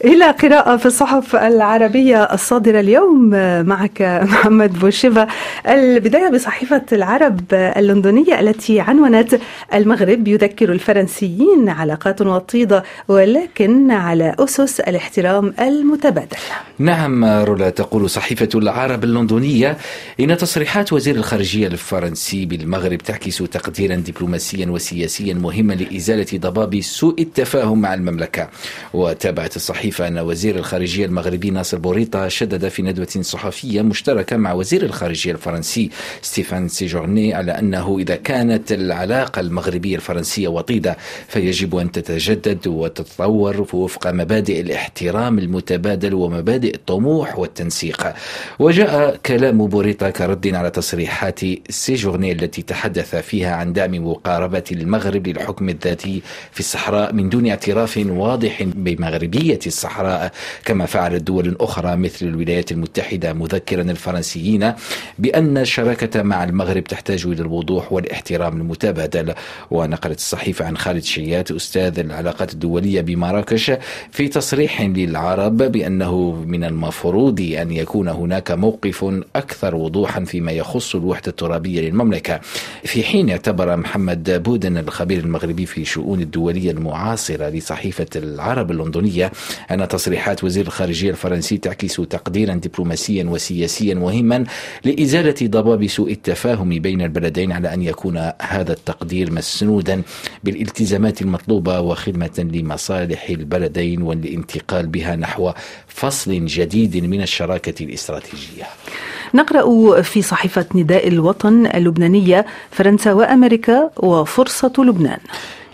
Et إلى قراءة في الصحف العربية الصادرة اليوم معك محمد بوشيفا البداية بصحيفة العرب اللندنية التي عنونت المغرب يذكر الفرنسيين علاقات وطيدة ولكن على أسس الاحترام المتبادل. نعم رولا تقول صحيفة العرب اللندنية إن تصريحات وزير الخارجية الفرنسي بالمغرب تعكس تقديرا دبلوماسيا وسياسيا مهما لإزالة ضباب سوء التفاهم مع المملكة. وتابعت الصحيفة أن وزير الخارجية المغربي ناصر بوريطة شدد في ندوة صحفية مشتركة مع وزير الخارجية الفرنسي ستيفان سيجورني على أنه إذا كانت العلاقة المغربية الفرنسية وطيدة فيجب أن تتجدد وتتطور وفق مبادئ الاحترام المتبادل ومبادئ الطموح والتنسيق. وجاء كلام بوريطة كرد على تصريحات سيجورني التي تحدث فيها عن دعم مقاربة المغرب للحكم الذاتي في الصحراء من دون اعتراف واضح بمغربية الصحراء. كما فعلت دول أخرى مثل الولايات المتحدة مذكرا الفرنسيين بأن الشراكة مع المغرب تحتاج إلى الوضوح والاحترام المتبادل. ونقلت الصحيفة عن خالد شيات أستاذ العلاقات الدولية بمراكش في تصريح للعرب بأنه من المفروض أن يكون هناك موقف أكثر وضوحا فيما يخص الوحدة الترابية للمملكة. في حين اعتبر محمد بودن الخبير المغربي في شؤون الدولية المعاصرة لصحيفة العرب اللندنية أن تصريحات وزير الخارجية الفرنسي تعكس تقديرا دبلوماسيا وسياسيا مهما لإزالة ضباب سوء التفاهم بين البلدين على أن يكون هذا التقدير مسنودا بالالتزامات المطلوبة وخدمة لمصالح البلدين والانتقال بها نحو فصل جديد من الشراكة الاستراتيجية. نقرأ في صحيفة نداء الوطن اللبنانية فرنسا وأمريكا وفرصة لبنان.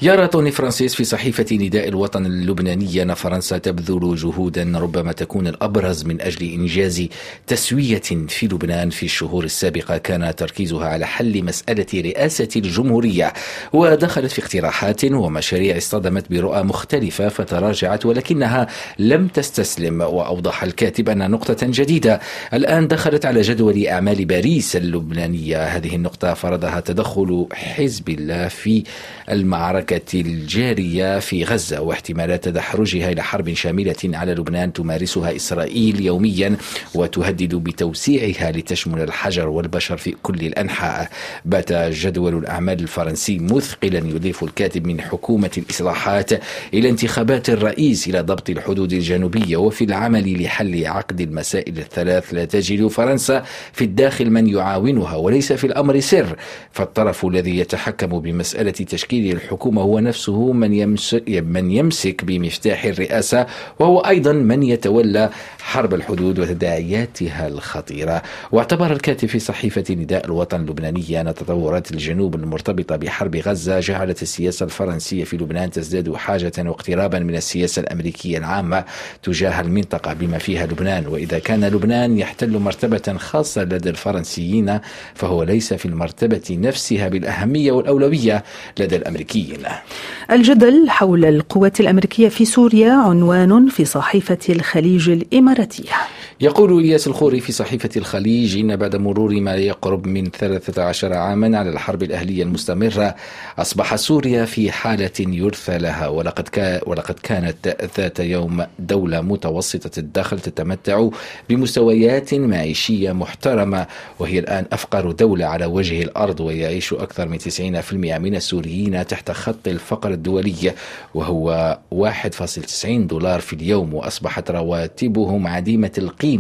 يرى توني فرانسيس في صحيفة نداء الوطن اللبناني أن فرنسا تبذل جهودا ربما تكون الأبرز من أجل إنجاز تسوية في لبنان في الشهور السابقة. كان تركيزها على حل مسألة رئاسة الجمهورية. ودخلت في اقتراحات ومشاريع اصطدمت برؤى مختلفة فتراجعت ولكنها لم تستسلم. وأوضح الكاتب أن نقطة جديدة الآن دخلت على جدول أعمال باريس اللبنانية. هذه النقطة فرضها تدخل حزب الله في المعركة الجارية في غزة واحتمالات تدحرجها إلى حرب شاملة على لبنان تمارسها إسرائيل يوميا وتهدد بتوسيعها لتشمل الحجر والبشر في كل الأنحاء. بات جدول الأعمال الفرنسي مثقلا يضيف الكاتب من حكومة الإصلاحات إلى انتخابات الرئيس إلى ضبط الحدود الجنوبية وفي العمل لحل عقد المسائل الثلاث لا تجد فرنسا في الداخل من يعاونها وليس في الأمر سر. فالطرف الذي يتحكم بمسألة تشكيل الحكومة هو نفسه من يمسك, من يمسك بمفتاح الرئاسة وهو أيضا من يتولى حرب الحدود وتداعياتها الخطيرة. واعتبر الكاتب في صحيفة نداء الوطن اللبنانية أن تطورات الجنوب المرتبطة بحرب غزة جعلت السياسة الفرنسية في لبنان تزداد حاجة واقترابا من السياسة الأمريكية العامة تجاه المنطقة بما فيها لبنان. وإذا كان لبنان يحتل مرتبة خاصة لدى الفرنسيين فهو ليس في المرتبة نفسها بالأهمية والأولوية لدى الأمريكيين. الجدل حول القوات الأمريكية في سوريا عنوان في صحيفة الخليج الإماراتية. يقول إلياس الخوري في صحيفة الخليج إن بعد مرور ما يقرب من 13 عاما على الحرب الأهلية المستمرة أصبح سوريا في حالة يرثى لها ولقد, كا ولقد كانت ذات يوم دولة متوسطة الدخل تتمتع بمستويات معيشية محترمة وهي الآن أفقر دولة على وجه الأرض ويعيش أكثر من 90% من السوريين تحت خط الفقر الدولي وهو 1.90 دولار في اليوم وأصبحت رواتبهم عديمة القيمة.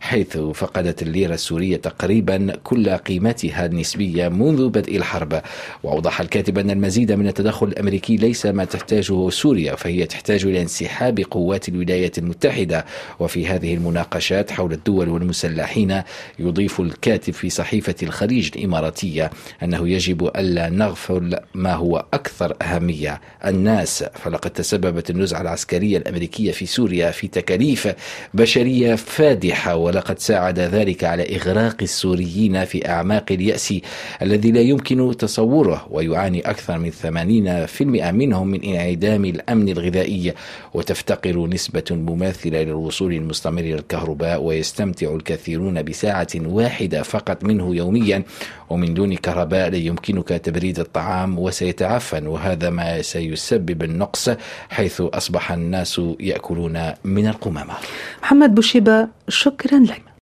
حيث فقدت الليرة السورية تقريبا كل قيمتها النسبية منذ بدء الحرب. وأوضح الكاتب أن المزيد من التدخل الأمريكي ليس ما تحتاجه سوريا فهي تحتاج إلى انسحاب قوات الولايات المتحدة. وفي هذه المناقشات حول الدول والمسلحين يضيف الكاتب في صحيفة الخليج الإماراتية أنه يجب ألا نغفل ما هو أكثر أهمية. الناس فلقد تسببت النزعة العسكرية الأمريكية في سوريا في تكاليف بشرية فارغة كادحة ولقد ساعد ذلك على إغراق السوريين في أعماق اليأس الذي لا يمكن تصوره ويعاني أكثر من 80% منهم من انعدام الأمن الغذائي. وتفتقر نسبة مماثلة للوصول المستمر إلى الكهرباء ويستمتع الكثيرون بساعة واحدة فقط منه يوميا. ومن دون كهرباء لا يمكنك تبريد الطعام وسيتعفن وهذا ما سيسبب النقص حيث أصبح الناس يأكلون من القمامة. محمد بوشيبة شكرا لك.